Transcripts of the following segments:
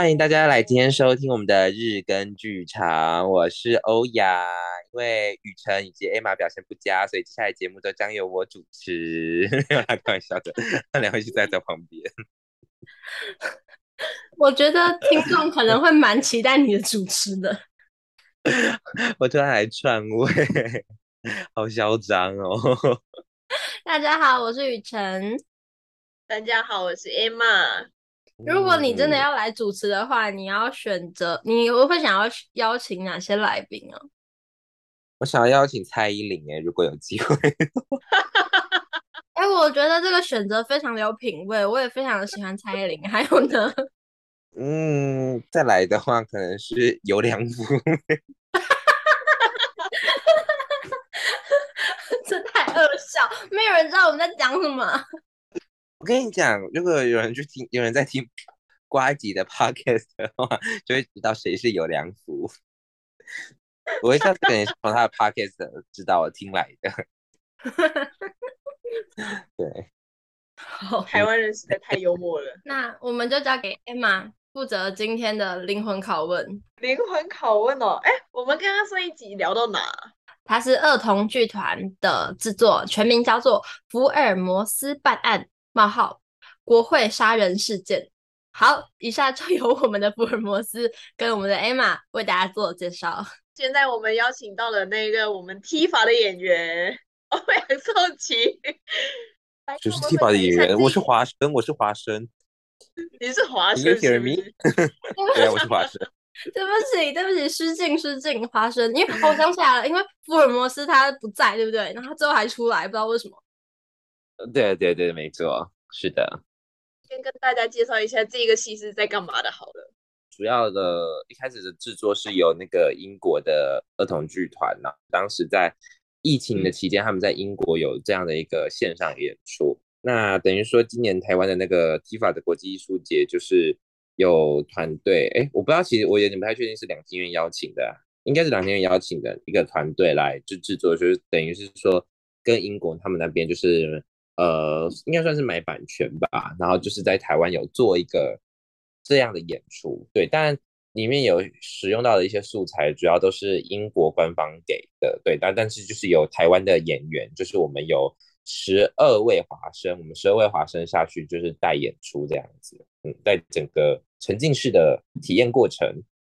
欢迎大家来今天收听我们的日更剧场，我是欧雅。因为雨辰以及 Emma 表现不佳，所以接下来节目都将由我主持。没有啦，开玩笑的，他两位就在在旁边。我觉得听众可能会蛮期待你的主持的。我突然来串位，好嚣张哦！大家好，我是雨辰。大家好，我是 Emma。如果你真的要来主持的话，你要选择，你会想要邀请哪些来宾啊？我想要邀请蔡依林诶，如果有机会。哎、欸，我觉得这个选择非常的有品味，我也非常的喜欢蔡依林。还有呢？嗯，再来的话可能是有良福。这太恶笑，没有人知道我们在讲什么。我跟你讲，如果有人去听，有人在听 瓜吉的 podcast 的话，就会知道谁是有良福。我会这样跟你从他的 podcast 知道我听来的。对，好，台湾人实在太幽默了。那我们就交给 Emma 负责今天的灵魂拷问。灵魂拷问哦，哎，我们刚刚上一集聊到哪？它是儿童剧团的制作，全名叫做《福尔摩斯办案》。冒号国会杀人事件。好，以下就由我们的福尔摩斯跟我们的 Emma 为大家做介绍。现在我们邀请到了那个我们踢法的演员欧阳颂琪，就是踢法的演员。我是华生，我是华生。你是华生？对啊，我是华生。对不起，对不起，失敬失敬，华生。因为我想起来了，因为福尔摩斯他不在，对不对？然后他最后还出来，不知道为什么。对对对，没错，是的。先跟大家介绍一下这个戏是在干嘛的，好了。主要的一开始的制作是由那个英国的儿童剧团呢，当时在疫情的期间，他们在英国有这样的一个线上演出。那等于说，今年台湾的那个 TIFA 的国际艺术节，就是有团队，哎，我不知道，其实我有点不太确定是两厅院邀请的，应该是两厅院邀请的一个团队来就制作，就是等于是说跟英国他们那边就是。呃，应该算是买版权吧，然后就是在台湾有做一个这样的演出，对，但里面有使用到的一些素材，主要都是英国官方给的，对，但但是就是有台湾的演员，就是我们有十二位华生，我们十二位华生下去就是带演出这样子，嗯，在整个沉浸式的体验过程，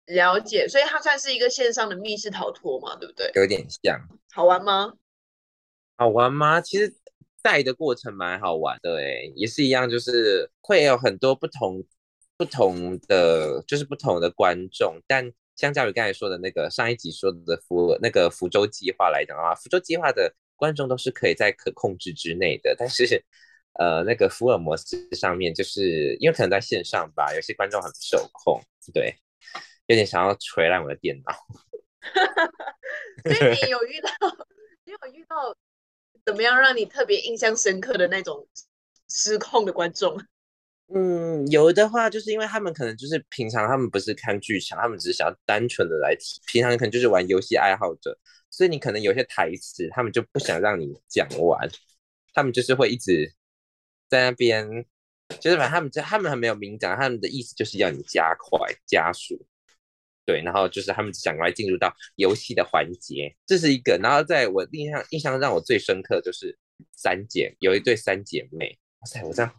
了解，所以它算是一个线上的密室逃脱嘛，对不对？有点像，好玩吗？好玩吗？其实。带的过程蛮好玩的，哎，也是一样，就是会有很多不同不同的，就是不同的观众。但相较于刚才说的那个上一集说的福那个福州计划来讲的话，福州计划的观众都是可以在可控制之内的。但是，呃，那个福尔摩斯上面，就是因为可能在线上吧，有些观众很不受控，对，有点想要捶烂我的电脑。所以你有遇到，你有遇到。怎么样让你特别印象深刻的那种失控的观众？嗯，有的话就是因为他们可能就是平常他们不是看剧场，他们只是想要单纯的来，平常可能就是玩游戏爱好者，所以你可能有些台词他们就不想让你讲完，他们就是会一直在那边，就是反正他们就他们还没有明讲，他们的意思就是要你加快加速。对，然后就是他们想来进入到游戏的环节，这是一个。然后在我印象印象让我最深刻就是三姐有一对三姐妹，哇塞，我这样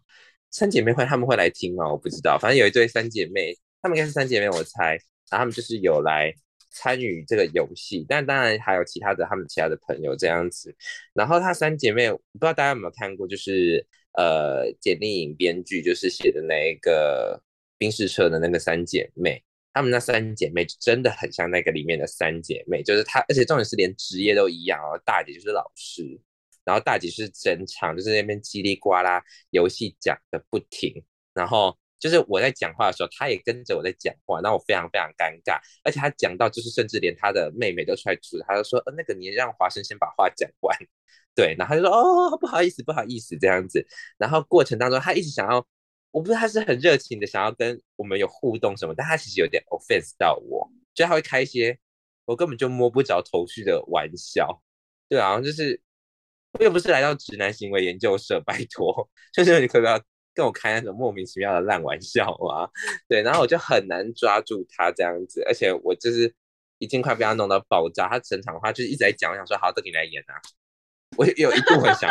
三姐妹会他们会来听吗？我不知道，反正有一对三姐妹，他们应该是三姐妹，我猜。然后他们就是有来参与这个游戏，但当然还有其他的他们其他的朋友这样子。然后他三姐妹，不知道大家有没有看过，就是呃简莉颖编剧就是写的那一个冰室车的那个三姐妹。她们那三姐妹真的很像那个里面的三姐妹，就是她，而且重点是连职业都一样哦。大姐就是老师，然后大姐是整场就是那边叽里呱啦游戏讲的不停，然后就是我在讲话的时候，她也跟着我在讲话，那我非常非常尴尬。而且她讲到就是甚至连她的妹妹都出来阻止，她就说：“呃，那个你让华生先把话讲完。”对，然后她就说：“哦，不好意思，不好意思，这样子。”然后过程当中，她一直想要。我不知道他是很热情的想要跟我们有互动什么，但他其实有点 offense 到我，就他会开一些我根本就摸不着头绪的玩笑，对啊，就是我又不是来到直男行为研究社，拜托，就是你可不要，跟我开那种莫名其妙的烂玩笑啊。对，然后我就很难抓住他这样子，而且我就是已经快被他弄到爆炸。他整场的话就是一直在讲，我想说好，都给你来演啊。我有一度很想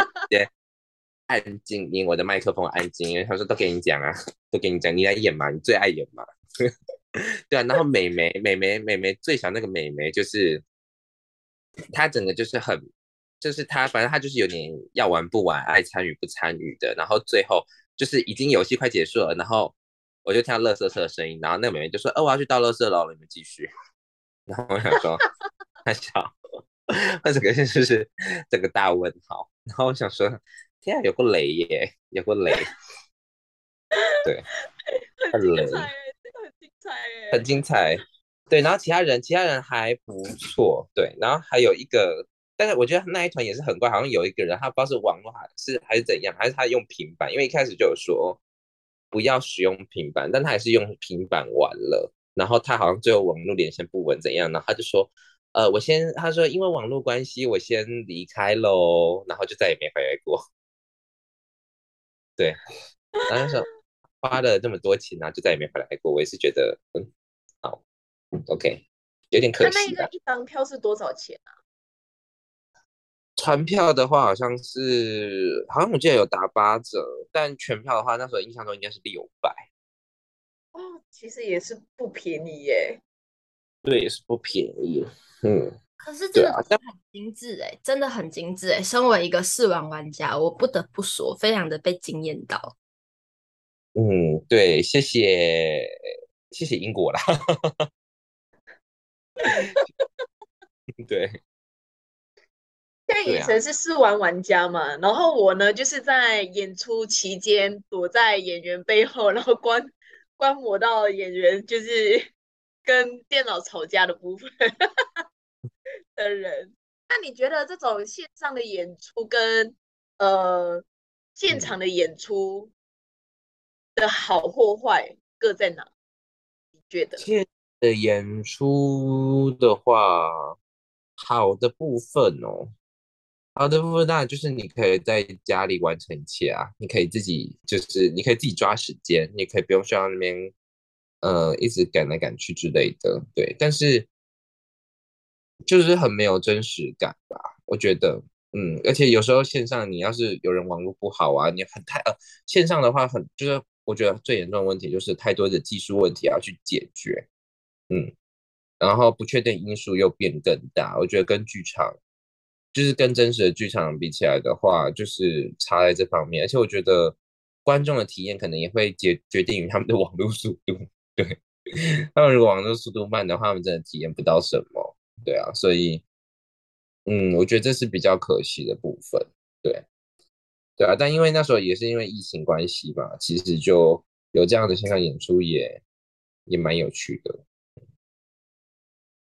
安静，音我的麦克风安静，因为他说都给你讲啊，都给你讲，你来演嘛，你最爱演嘛。对啊，然后美眉美眉美眉最小那个美眉就是，她整个就是很，就是她反正她就是有点要玩不玩，爱参与不参与的。然后最后就是已经游戏快结束了，然后我就听到乐色色的声音，然后那个美眉就说：“哦，我要去倒乐色了，你们继续。”然后我想说，太小，那整个就是整个大问号。然后我想说，天啊，有个雷耶，有个雷，对，很雷。很精彩，对，然后其他人其他人还不错，对，然后还有一个，但是我觉得那一团也是很怪，好像有一个人他不知道是网络还是还是怎样，还是他用平板，因为一开始就有说不要使用平板，但他还是用平板玩了，然后他好像最后网络连线不稳怎样，然后他就说，呃，我先他说因为网络关系我先离开喽，然后就再也没回来过，对，然后。花了这么多钱啊，就再也没回来过。我也是觉得，嗯，好，OK，有点可惜。那那个一张票是多少钱啊？船票的话，好像是，好像我记得有打八折，但全票的话，那时候印象中应该是六百。哦，其实也是不便宜耶。对，也是不便宜。嗯，可是这个很精致哎，真的很精致哎。身为一个试玩玩家，我不得不说，非常的被惊艳到。嗯，对，谢谢，谢谢英国啦。对，在以晨是试玩玩家嘛，啊、然后我呢，就是在演出期间躲在演员背后，然后观观摩到演员就是跟电脑吵架的部分的人。那你觉得这种线上的演出跟呃现场的演出？嗯的好或坏各在哪？你觉得？现的演出的话，好的部分哦，好的部分当然就是你可以在家里完成一切啊，你可以自己就是你可以自己抓时间，你可以不用需要那边呃一直赶来赶去之类的，对。但是就是很没有真实感吧，我觉得，嗯，而且有时候线上你要是有人网络不好啊，你很太呃线上的话很就是。我觉得最严重的问题就是太多的技术问题要去解决，嗯，然后不确定因素又变更大。我觉得跟剧场，就是跟真实的剧场比起来的话，就是差在这方面。而且我觉得观众的体验可能也会决决定于他们的 网络速度。对，他们如果网络速度慢的话，他们真的体验不到什么。对啊，所以，嗯，我觉得这是比较可惜的部分。对。对啊，但因为那时候也是因为疫情关系嘛，其实就有这样的线上演出也也蛮有趣的。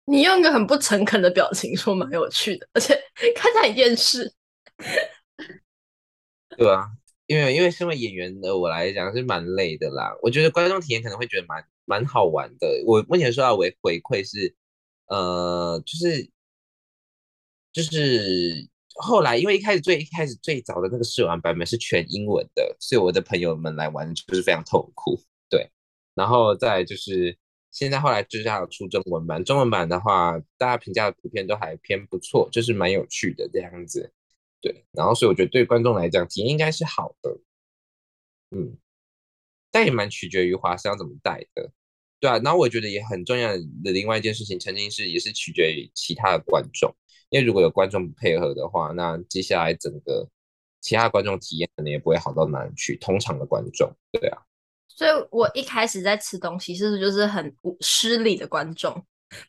你用一个很不诚恳的表情说蛮有趣的，而且 看起来很厌世。对啊，因为因为身为演员的我来讲是蛮累的啦。我觉得观众体验可能会觉得蛮蛮好玩的。我目前收到回回馈是，呃，就是就是。后来，因为一开始最一开始最早的那个试玩版本是全英文的，所以我的朋友们来玩就是非常痛苦。对，然后再就是现在后来就是要出中文版，中文版的话大家评价的普遍都还偏不错，就是蛮有趣的这样子。对，然后所以我觉得对观众来讲体验应该是好的。嗯，但也蛮取决于华商怎么带的。对啊，然后我觉得也很重要的另外一件事情，曾经是也是取决于其他的观众。因为如果有观众不配合的话，那接下来整个其他观众体验可能也不会好到哪里去。通常的观众，对啊。所以我一开始在吃东西，是不是就是很失礼的观众，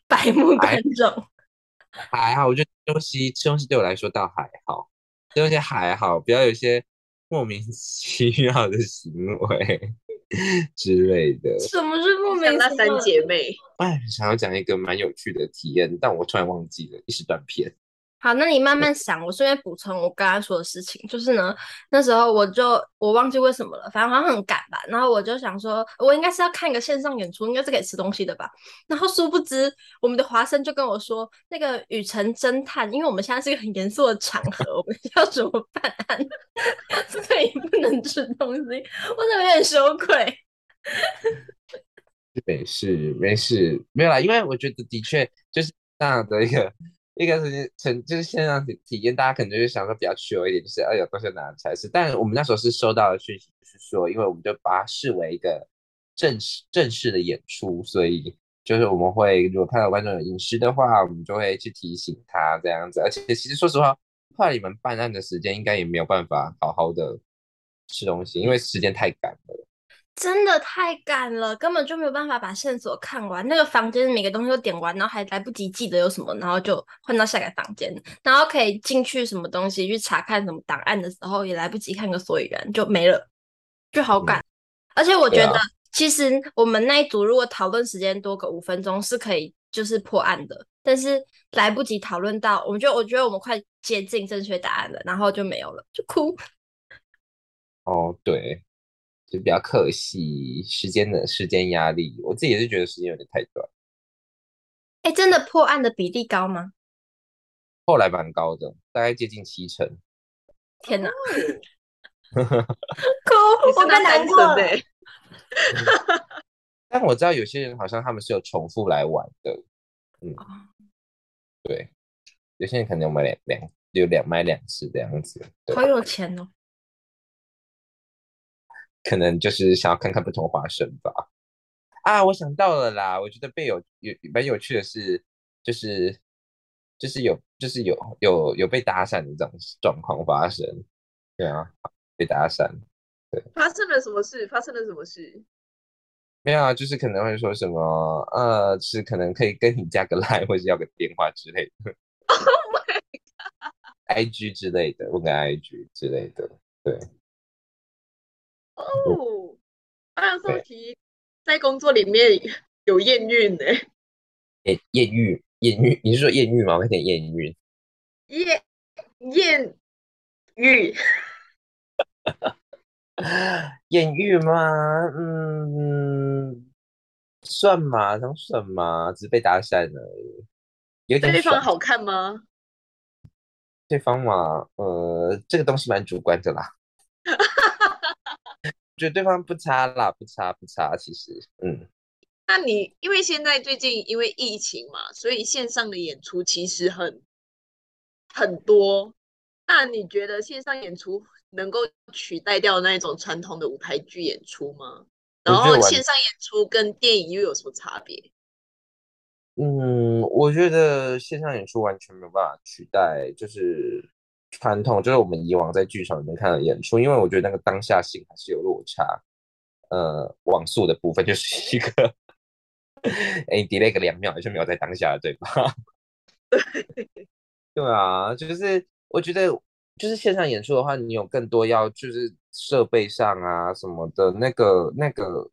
白目观众？还好，我觉得东西吃东西对我来说倒还好，吃东西还好，不要有一些莫名 其妙的行为。之类的，什么是莫名其妙？那三姐妹，哎，想要讲一个蛮有趣的体验，但我突然忘记了，一时断片。好，那你慢慢想。我顺便补充我刚刚说的事情，就是呢，那时候我就我忘记为什么了，反正好像很赶吧。然后我就想说，我应该是要看一个线上演出，应该是可以吃东西的吧。然后殊不知，我们的华生就跟我说，那个雨辰侦探，因为我们现在是一个很严肃的场合，我们要怎么办案，所以不能吃东西。我怎么有点羞愧？没事，没事，没有啦。因为我觉得的确就是这样的一个。一个是成就是线上体体验，大家可能就是想说比较缺一点，就是哎有东西拿才是。但我们那时候是收到的讯息，就是说，因为我们就把它视为一个正式正式的演出，所以就是我们会如果看到观众有隐私的话，我们就会去提醒他这样子。而且其实说实话，怕你们办案的时间应该也没有办法好好的吃东西，因为时间太赶了。真的太赶了，根本就没有办法把线索看完。那个房间每个东西都点完，然后还来不及记得有什么，然后就换到下个房间，然后可以进去什么东西去查看什么档案的时候，也来不及看个所以然，就没了，就好赶。嗯、而且我觉得，其实我们那一组如果讨论时间多个五分钟是可以，就是破案的，但是来不及讨论到，我们就我觉得我们快接近正确答案了，然后就没有了，就哭。哦，对。就比较可惜时间的时间压力，我自己也是觉得时间有点太短。哎、欸，真的破案的比例高吗？后来蛮高的，大概接近七成。天哪！哭，我更难过。但我知道有些人好像他们是有重复来玩的，嗯，对，有些人可能有买两两，有两买两次这样子。好有钱哦。可能就是想要看看不同花生吧。啊，我想到了啦！我觉得被有有蛮有趣的是，就是就是有就是有有有被搭讪的这种状况发生。对啊，被搭讪。对，发生了什么事？发生了什么事？没有啊，就是可能会说什么呃，是可能可以跟你加个 line 或者要个电话之类的。Oh my god！IG 之类的，问个 IG 之类的，对。哦，那时候提在工作里面 有艳遇呢。艳艳遇，艳遇，你是说艳遇吗？我看见艳遇。艳艳遇。艳遇吗？嗯，算吗？能算吗？只是被搭讪而已。有点。对方好看吗？对方嘛，呃，这个东西蛮主观的啦。觉得对方不差啦，不差不差，其实，嗯。那你因为现在最近因为疫情嘛，所以线上的演出其实很很多。那你觉得线上演出能够取代掉那种传统的舞台剧演出吗？然后线上演出跟电影又有什么差别？嗯，我觉得线上演出完全没有办法取代，就是。传统就是我们以往在剧场里面看的演出，因为我觉得那个当下性还是有落差。呃，网速的部分就是一个，哎，delay 个两秒还是没有在当下，对吧？对啊，就是我觉得，就是线上演出的话，你有更多要就是设备上啊什么的，那个那个，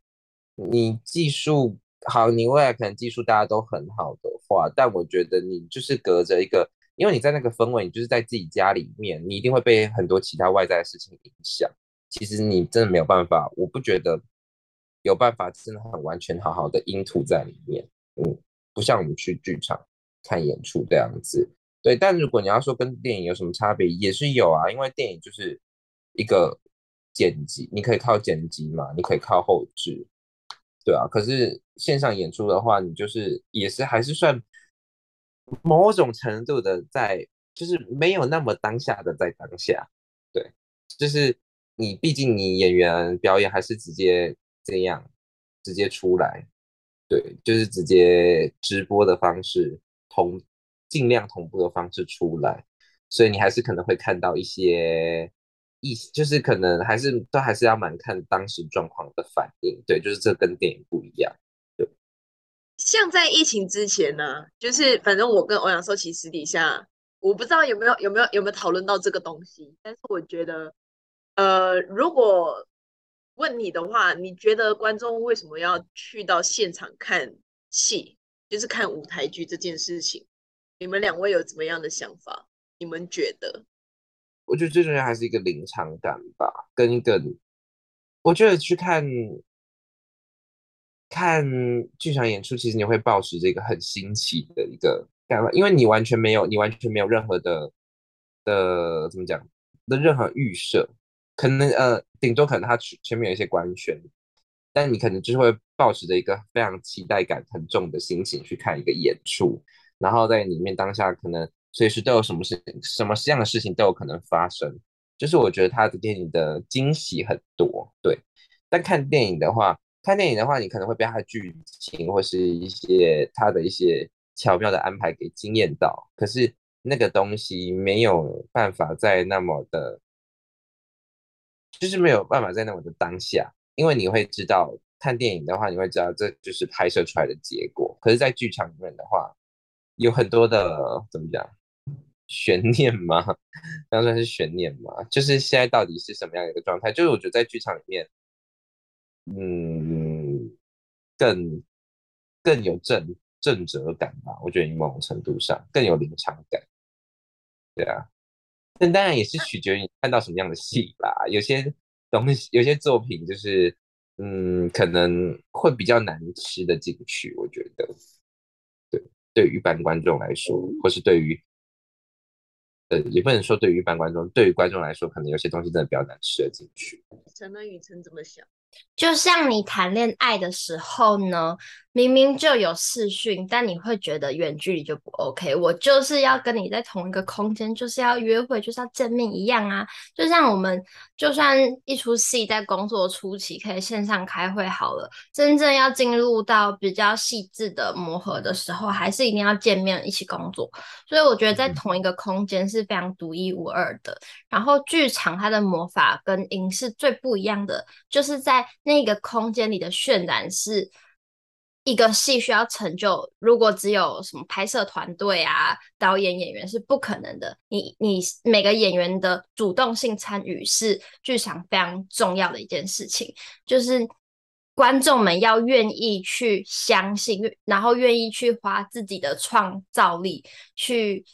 你技术好，你未来可能技术大家都很好的话，但我觉得你就是隔着一个。因为你在那个氛围，你就是在自己家里面，你一定会被很多其他外在的事情影响。其实你真的没有办法，我不觉得有办法真的很完全好好的 into 在里面。嗯，不像我们去剧场看演出这样子。对，但如果你要说跟电影有什么差别，也是有啊。因为电影就是一个剪辑，你可以靠剪辑嘛，你可以靠后置，对啊。可是线上演出的话，你就是也是还是算。某种程度的在，就是没有那么当下的在当下，对，就是你毕竟你演员表演还是直接这样直接出来，对，就是直接直播的方式同尽量同步的方式出来，所以你还是可能会看到一些意，就是可能还是都还是要蛮看当时状况的反应，对，就是这跟电影不一样。像在疫情之前呢、啊，就是反正我跟欧阳收起私底下，我不知道有没有有没有有没有讨论到这个东西，但是我觉得，呃，如果问你的话，你觉得观众为什么要去到现场看戏，就是看舞台剧这件事情，你们两位有怎么样的想法？你们觉得？我觉得最重要还是一个临场感吧，跟一个，我觉得去看看剧场演出，其实你会抱持这个很新奇的一个感觉，因为你完全没有，你完全没有任何的的怎么讲的任何预设，可能呃，顶多可能它前面有一些官宣，但你可能就是会抱持着一个非常期待感很重的心情去看一个演出，然后在里面当下可能。随时都有什么事情，什么这样的事情都有可能发生。就是我觉得他的电影的惊喜很多，对。但看电影的话，看电影的话，你可能会被它的剧情或是一些它的一些巧妙的安排给惊艳到。可是那个东西没有办法在那么的，就是没有办法在那么的当下，因为你会知道，看电影的话，你会知道这就是拍摄出来的结果。可是，在剧场里面的话，有很多的怎么讲？悬念吗？当算是悬念吗？就是现在到底是什么样的一个状态？就是我觉得在剧场里面，嗯，更更有正正则感吧。我觉得某种程度上更有临场感。对啊，但当然也是取决于你看到什么样的戏吧。有些东西，有些作品就是，嗯，可能会比较难吃得进去。我觉得，对，对于一般观众来说，或是对于。呃，也不能说对于一般观众，对于观众来说，可能有些东西真的比较难吃得进去。陈文雨辰怎么想？就像你谈恋爱的时候呢，明明就有视讯，但你会觉得远距离就不 OK。我就是要跟你在同一个空间，就是要约会，就是要见面一样啊。就像我们，就算一出戏在工作初期可以线上开会好了，真正要进入到比较细致的磨合的时候，还是一定要见面一起工作。所以我觉得在同一个空间是非常独一无二的。然后剧场它的魔法跟影视最不一样的，就是在那个空间里的渲染是一个戏需要成就，如果只有什么拍摄团队啊、导演、演员是不可能的。你你每个演员的主动性参与是剧场非常重要的一件事情，就是观众们要愿意去相信，然后愿意去花自己的创造力去。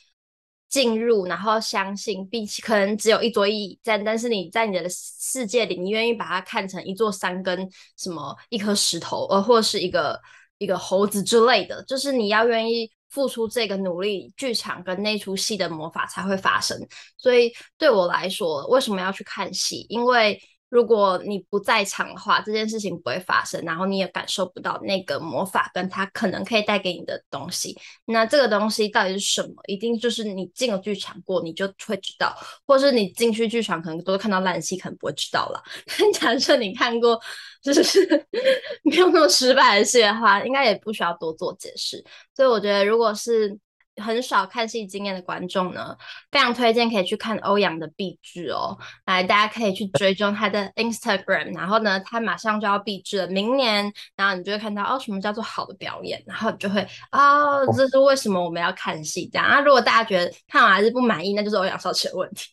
进入，然后相信，并且可能只有一桌一椅，但但是你在你的世界里，你愿意把它看成一座山跟什么一颗石头，呃，或是一个一个猴子之类的，就是你要愿意付出这个努力，剧场跟那出戏的魔法才会发生。所以对我来说，为什么要去看戏？因为如果你不在场的话，这件事情不会发生，然后你也感受不到那个魔法跟它可能可以带给你的东西。那这个东西到底是什么？一定就是你进了剧场过，你就会知道，或是你进去剧场可能都看到烂戏，可能不会知道了。假设你看过就是 没有那么失败的戏的话，应该也不需要多做解释。所以我觉得，如果是很少看戏经验的观众呢，非常推荐可以去看欧阳的毕制哦。来，大家可以去追踪他的 Instagram，然后呢，他马上就要毕制了，明年，然后你就会看到哦，什么叫做好的表演，然后你就会哦，这是为什么我们要看戏这样啊？如果大家觉得看完还是不满意，那就是欧阳少奇的问题。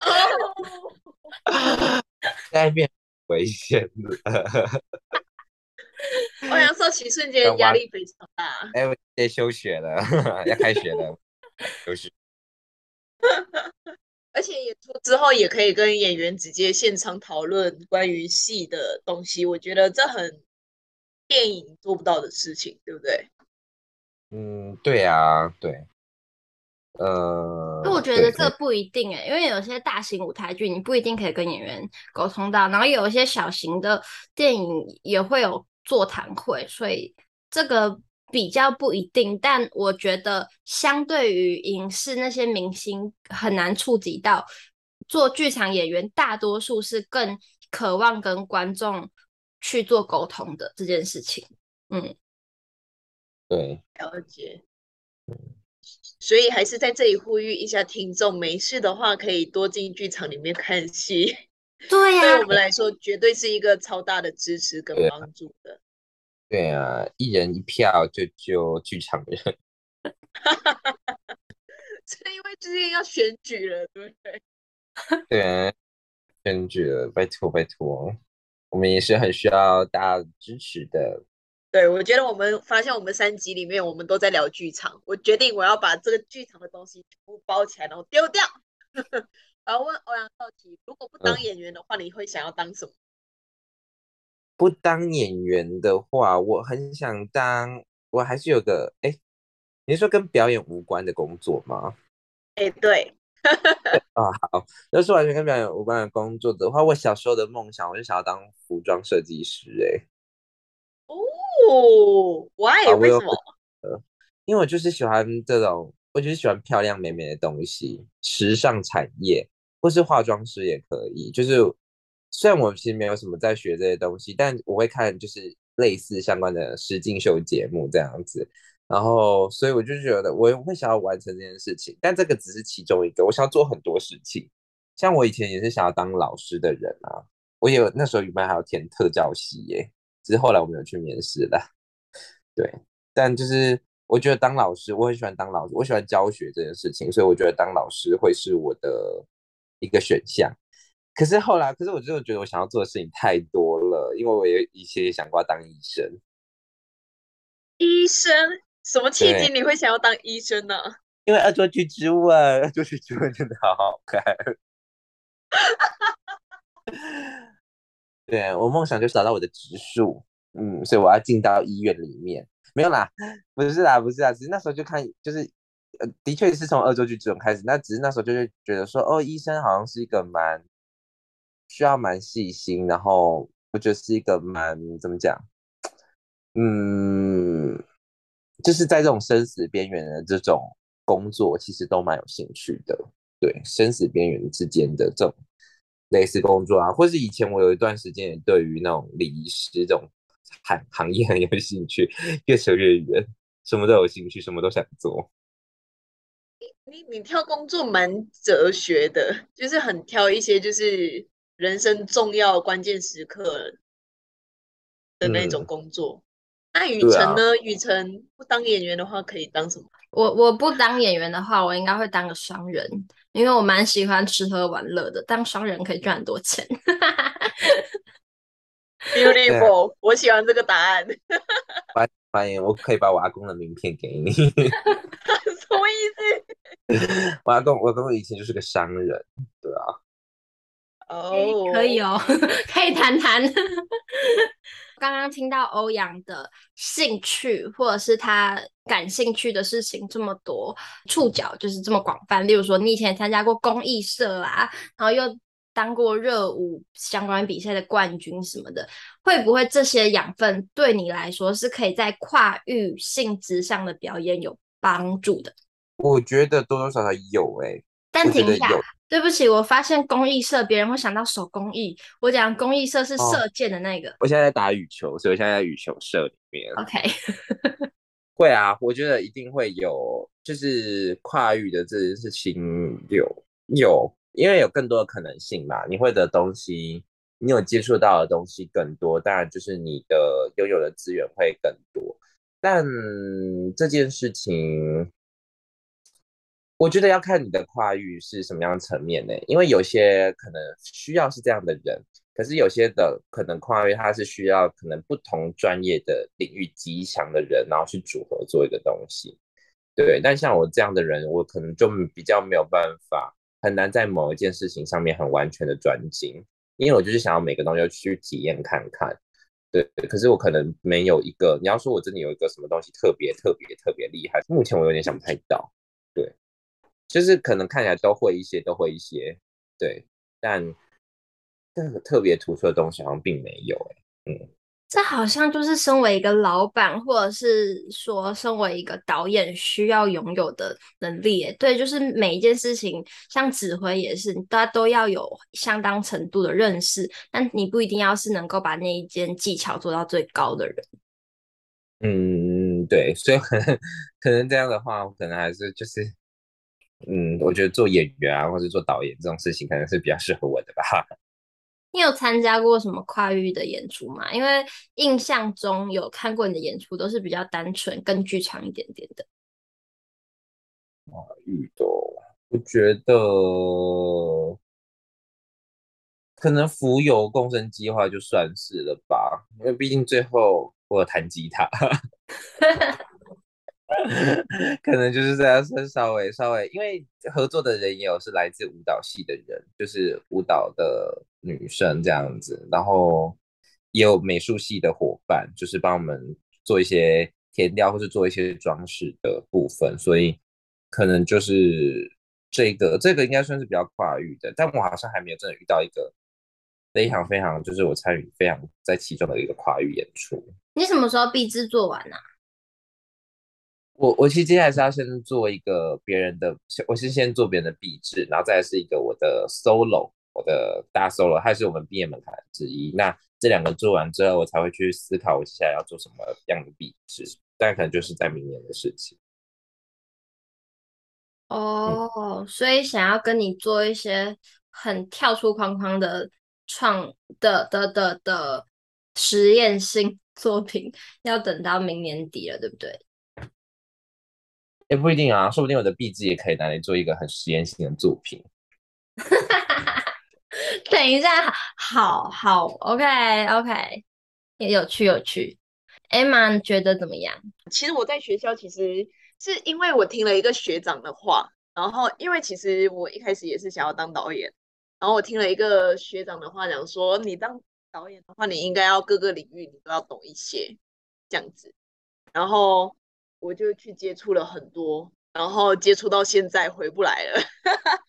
在变危险了。欧阳少奇瞬间压力非常大。哎，我得休学了，要开学了，休学。而且演出之后也可以跟演员直接现场讨论关于戏的东西，我觉得这很电影做不到的事情，对不对？嗯，对啊，对。呃，我觉得这不一定诶，因为有些大型舞台剧你不一定可以跟演员沟通到，然后有一些小型的电影也会有。座谈会，所以这个比较不一定，但我觉得相对于影视那些明星很难触及到，做剧场演员大多数是更渴望跟观众去做沟通的这件事情。嗯，对，了解。所以还是在这里呼吁一下听众，没事的话可以多进剧场里面看戏。对呀、啊，对我们来说绝对是一个超大的支持跟帮助的。对啊，一人一票就救剧场人。是因为最近要选举了，对不对？对啊，选举了，拜托拜托，我们也是很需要大家支持的。对，我觉得我们发现我们三集里面，我们都在聊剧场。我决定我要把这个剧场的东西全部包起来，然后丢掉。然后问欧阳少奇，如果不当演员的话，嗯、你会想要当什么？不当演员的话，我很想当，我还是有个哎，你是说跟表演无关的工作吗？哎，对。啊、哦，好，要是完全跟表演无关的工作的话，我小时候的梦想，我就想要当服装设计师。哎。哦，Why？为什么？呃，因为我就是喜欢这种，我就是喜欢漂亮美美的东西，时尚产业，或是化妆师也可以。就是虽然我其实没有什么在学这些东西，但我会看就是类似相关的实境秀节目这样子。然后，所以我就觉得我会想要完成这件事情，但这个只是其中一个。我想要做很多事情，像我以前也是想要当老师的人啊，我也有那时候原本还要填特教系耶。只是后来我没有去面试了，对，但就是我觉得当老师，我很喜欢当老师，我喜欢教学这件事情，所以我觉得当老师会是我的一个选项。可是后来，可是我就觉得我想要做的事情太多了，因为我也以前也想过要当医生。医生？什么契机你会想要当医生呢？因为恶作剧之吻，恶作剧之吻真的好好看。对，我梦想就是找到我的植树，嗯，所以我要进到医院里面。没有啦，不是啦，不是啦，只是那时候就看，就是呃，的确是从恶作剧这种开始。那只是那时候就是觉得说，哦，医生好像是一个蛮需要蛮细心，然后我觉得是一个蛮怎么讲，嗯，就是在这种生死边缘的这种工作，其实都蛮有兴趣的。对，生死边缘之间的这种。类似工作啊，或是以前我有一段时间也对于那种礼仪师这种行行业很有兴趣，越扯越远，什么都有兴趣，什么都想做。你你挑工作蛮哲学的，就是很挑一些就是人生重要关键时刻的那种工作。嗯、那雨辰呢？雨辰、啊、不当演员的话，可以当什么？我我不当演员的话，我应该会当个商人，因为我蛮喜欢吃喝玩乐的。当商人可以赚很多钱。Beautiful，我喜欢这个答案。欢欢迎，我可以把我阿公的名片给你。什么意思？我阿公，我阿公以前就是个商人，对啊。哦、oh. 欸，可以哦，可以谈谈。刚刚听到欧阳的兴趣，或者是他感兴趣的事情这么多，触角就是这么广泛。例如说，你以前参加过公益社啊，然后又当过热舞相关比赛的冠军什么的，会不会这些养分对你来说是可以在跨域性质上的表演有帮助的？我觉得多多少少有诶、欸。暂停一下，对不起，我发现公益社别人会想到手工艺，我讲公益社是射箭的那个。哦，我现在在打羽球，所以我现在在羽球社里面。OK，会啊，我觉得一定会有，就是跨域的这件事情有有，因为有更多的可能性嘛。你会的东西，你有接触到的东西更多，当然就是你的拥有的资源会更多。但这件事情。我觉得要看你的跨域是什么样的层面呢？因为有些可能需要是这样的人，可是有些的可能跨域他是需要可能不同专业的领域极强的人，然后去组合做一个东西。对，但像我这样的人，我可能就比较没有办法，很难在某一件事情上面很完全的专精，因为我就是想要每个东西去体验看看。对，可是我可能没有一个，你要说我真的有一个什么东西特别特别特别厉害，目前我有点想不太到。对。就是可能看起来都会一些，都会一些，对，但这个特别突出的东西好像并没有，欸，嗯，这好像就是身为一个老板，或者是说身为一个导演需要拥有的能力，欸，对，就是每一件事情，像指挥也是，大家都要有相当程度的认识，但你不一定要是能够把那一件技巧做到最高的人。嗯，对，所以可能 可能这样的话，我可能还是就是。嗯，我觉得做演员啊，或者做导演这种事情，可能是比较适合我的吧。你有参加过什么跨域的演出吗？因为印象中有看过你的演出，都是比较单纯、更剧场一点点的。跨域的，我觉得可能浮游共生计划就算是了吧，因为毕竟最后我有弹吉他，可能就是这样，稍微稍微，因为合作的人也有是来自舞蹈系的人，就是舞蹈的女生这样子，然后也有美术系的伙伴，就是帮我们做一些填料或是做一些装饰的部分，所以可能就是这个这个应该算是比较跨域的，但我好像还没有真的遇到一个。非常非常，就是我参与非常在其中的一个跨域演出。你什么时候毕制做完呢、啊？我我其实接下来是要先做一个别人的，我是先做别人的壁纸，然后再是一个我的 solo，我的大 solo，还是我们毕业门槛之一。那这两个做完之后，我才会去思考我接下来要做什么样的壁纸，但可能就是在明年的事情。哦、所以想要跟你做一些很跳出框框的。创的的的的实验性作品要等到明年底了，对不对？也不一定啊，说不定我的壁纸也可以拿来做一个很实验性的作品。等一下，好好，OK OK，也有趣有趣。Emma 你觉得怎么样？其实我在学校其实是因为我听了一个学长的话，然后因为其实我一开始也是想要当导演。然后我听了一个学长的话，讲说你当导演的话，你应该要各个领域你都要懂一些这样子。然后我就去接触了很多，然后接触到现在回不来了。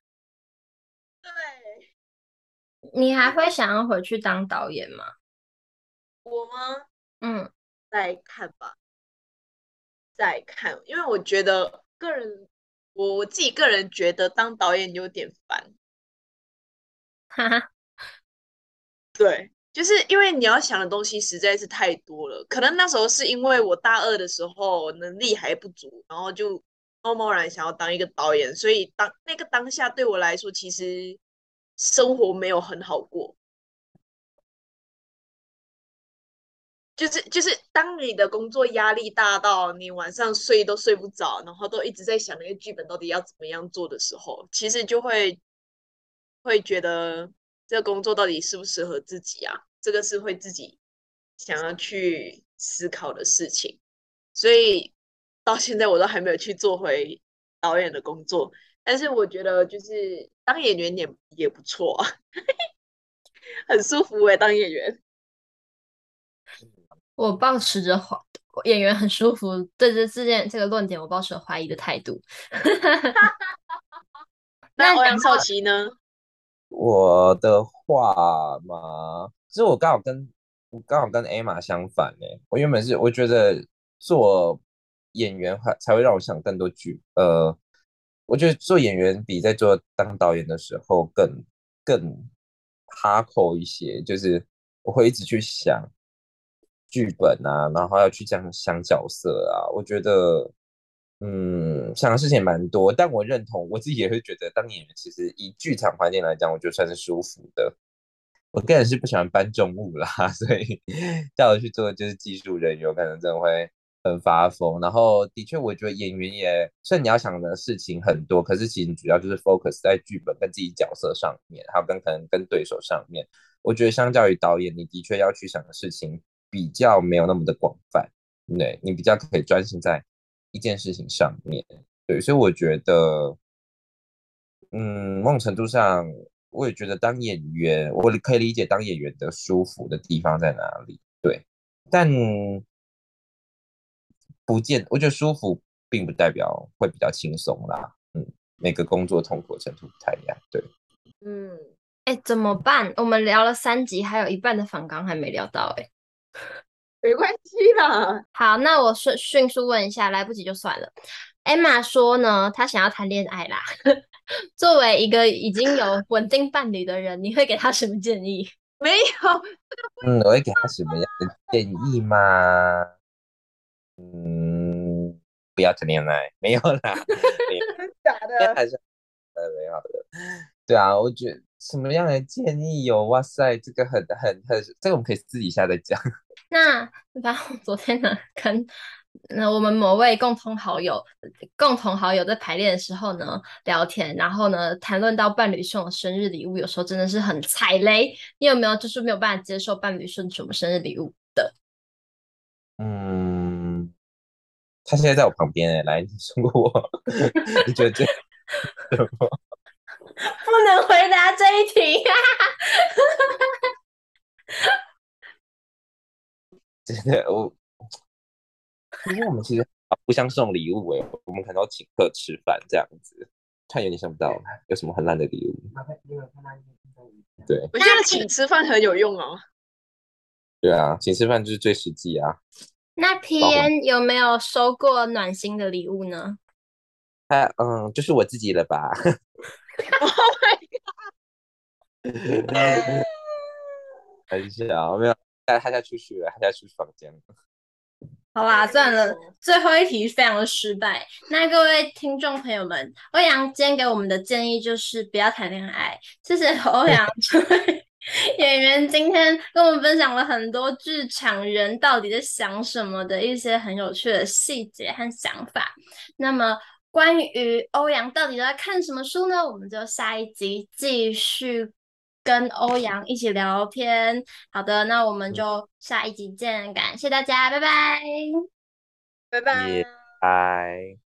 对，你还会想要回去当导演吗？我吗？嗯，再看吧，再看，因为我觉得个人，我我自己个人觉得当导演有点烦。哈哈，对，就是因为你要想的东西实在是太多了。可能那时候是因为我大二的时候能力还不足，然后就贸贸然想要当一个导演，所以当那个当下对我来说，其实生活没有很好过。就是就是，当你的工作压力大到你晚上睡都睡不着，然后都一直在想那个剧本到底要怎么样做的时候，其实就会。会觉得这个工作到底适不适合自己啊？这个是会自己想要去思考的事情，所以到现在我都还没有去做回导演的工作。但是我觉得就是当演员也也不错啊，很舒服诶，当演员。我保持着怀演员很舒服对这这件这个论点，我保持着怀疑的态度。那欧阳少奇呢？我的话嘛，其实我刚好跟我刚好跟 Emma 相反呢。我原本是我觉得做演员还才会让我想更多剧。呃，我觉得做演员比在做当导演的时候更更哈扣一些，就是我会一直去想剧本啊，然后要去这样想角色啊。我觉得。嗯，想的事情也蛮多，但我认同，我自己也会觉得当演员其实以剧场环境来讲，我觉得算是舒服的。我个人是不喜欢搬重物啦，所以叫我去做就是技术人员，我可能真的会很发疯。然后的确，我觉得演员也，虽然你要想的事情很多，可是其实主要就是 focus 在剧本跟自己角色上面，还有跟可能跟对手上面。我觉得相较于导演，你的确要去想的事情比较没有那么的广泛，对，你比较可以专心在。一件事情上面，对，所以我觉得，嗯，某种程度上，我也觉得当演员，我可以理解当演员的舒服的地方在哪里，对，但不见，我觉得舒服并不代表会比较轻松啦，嗯，每个工作痛苦程度不太一样，对，嗯，哎、怎么办？我们聊了三集，还有一半的反纲还没聊到、哎。没关系啦。好，那我迅迅速问一下，来不及就算了。Emma 说呢，她想要谈恋爱啦。作为一个已经有稳定伴侣的人，你会给她什么建议？没有。嗯，我会给她什么样的建议吗？嗯，不要谈恋爱，没有啦。真的假的？还是呃，没有的。对啊，我觉得什么样的建议有？哇塞，这个很很很，这个我们可以私底下再讲。那然后昨天呢，跟那我们某位共同好友，共同好友在排练的时候呢聊天，然后呢谈论到伴侣送的生日礼物，有时候真的是很踩雷。你有没有就是没有办法接受伴侣送什么生日礼物的？嗯，他现在在我旁边哎，来，你说我，你觉得这什么？不能回答这一题啊！真的，我因为我们其实互相送礼物哎，我们可能要请客吃饭这样子，看有点想不到有什么很烂的礼物。对，我觉得请吃饭很有用哦。对啊，请吃饭就是最实际啊。那天有没有收过暖心的礼物呢？他、啊，嗯，就是我自己了吧。Oh my god！很小，没有带他家出去了，他家出去房间了。好啦，算了，最后一题非常的失败。那各位听众朋友们，欧阳今天给我们的建议就是不要谈恋爱。谢谢欧阳这位演员今天跟我们分享了很多剧场人到底在想什么的一些很有趣的细节和想法。那么。关于欧阳到底都在看什么书呢？我们就下一集继续跟欧阳一起聊天。好的，那我们就下一集见，感谢大家，拜拜，拜拜，拜。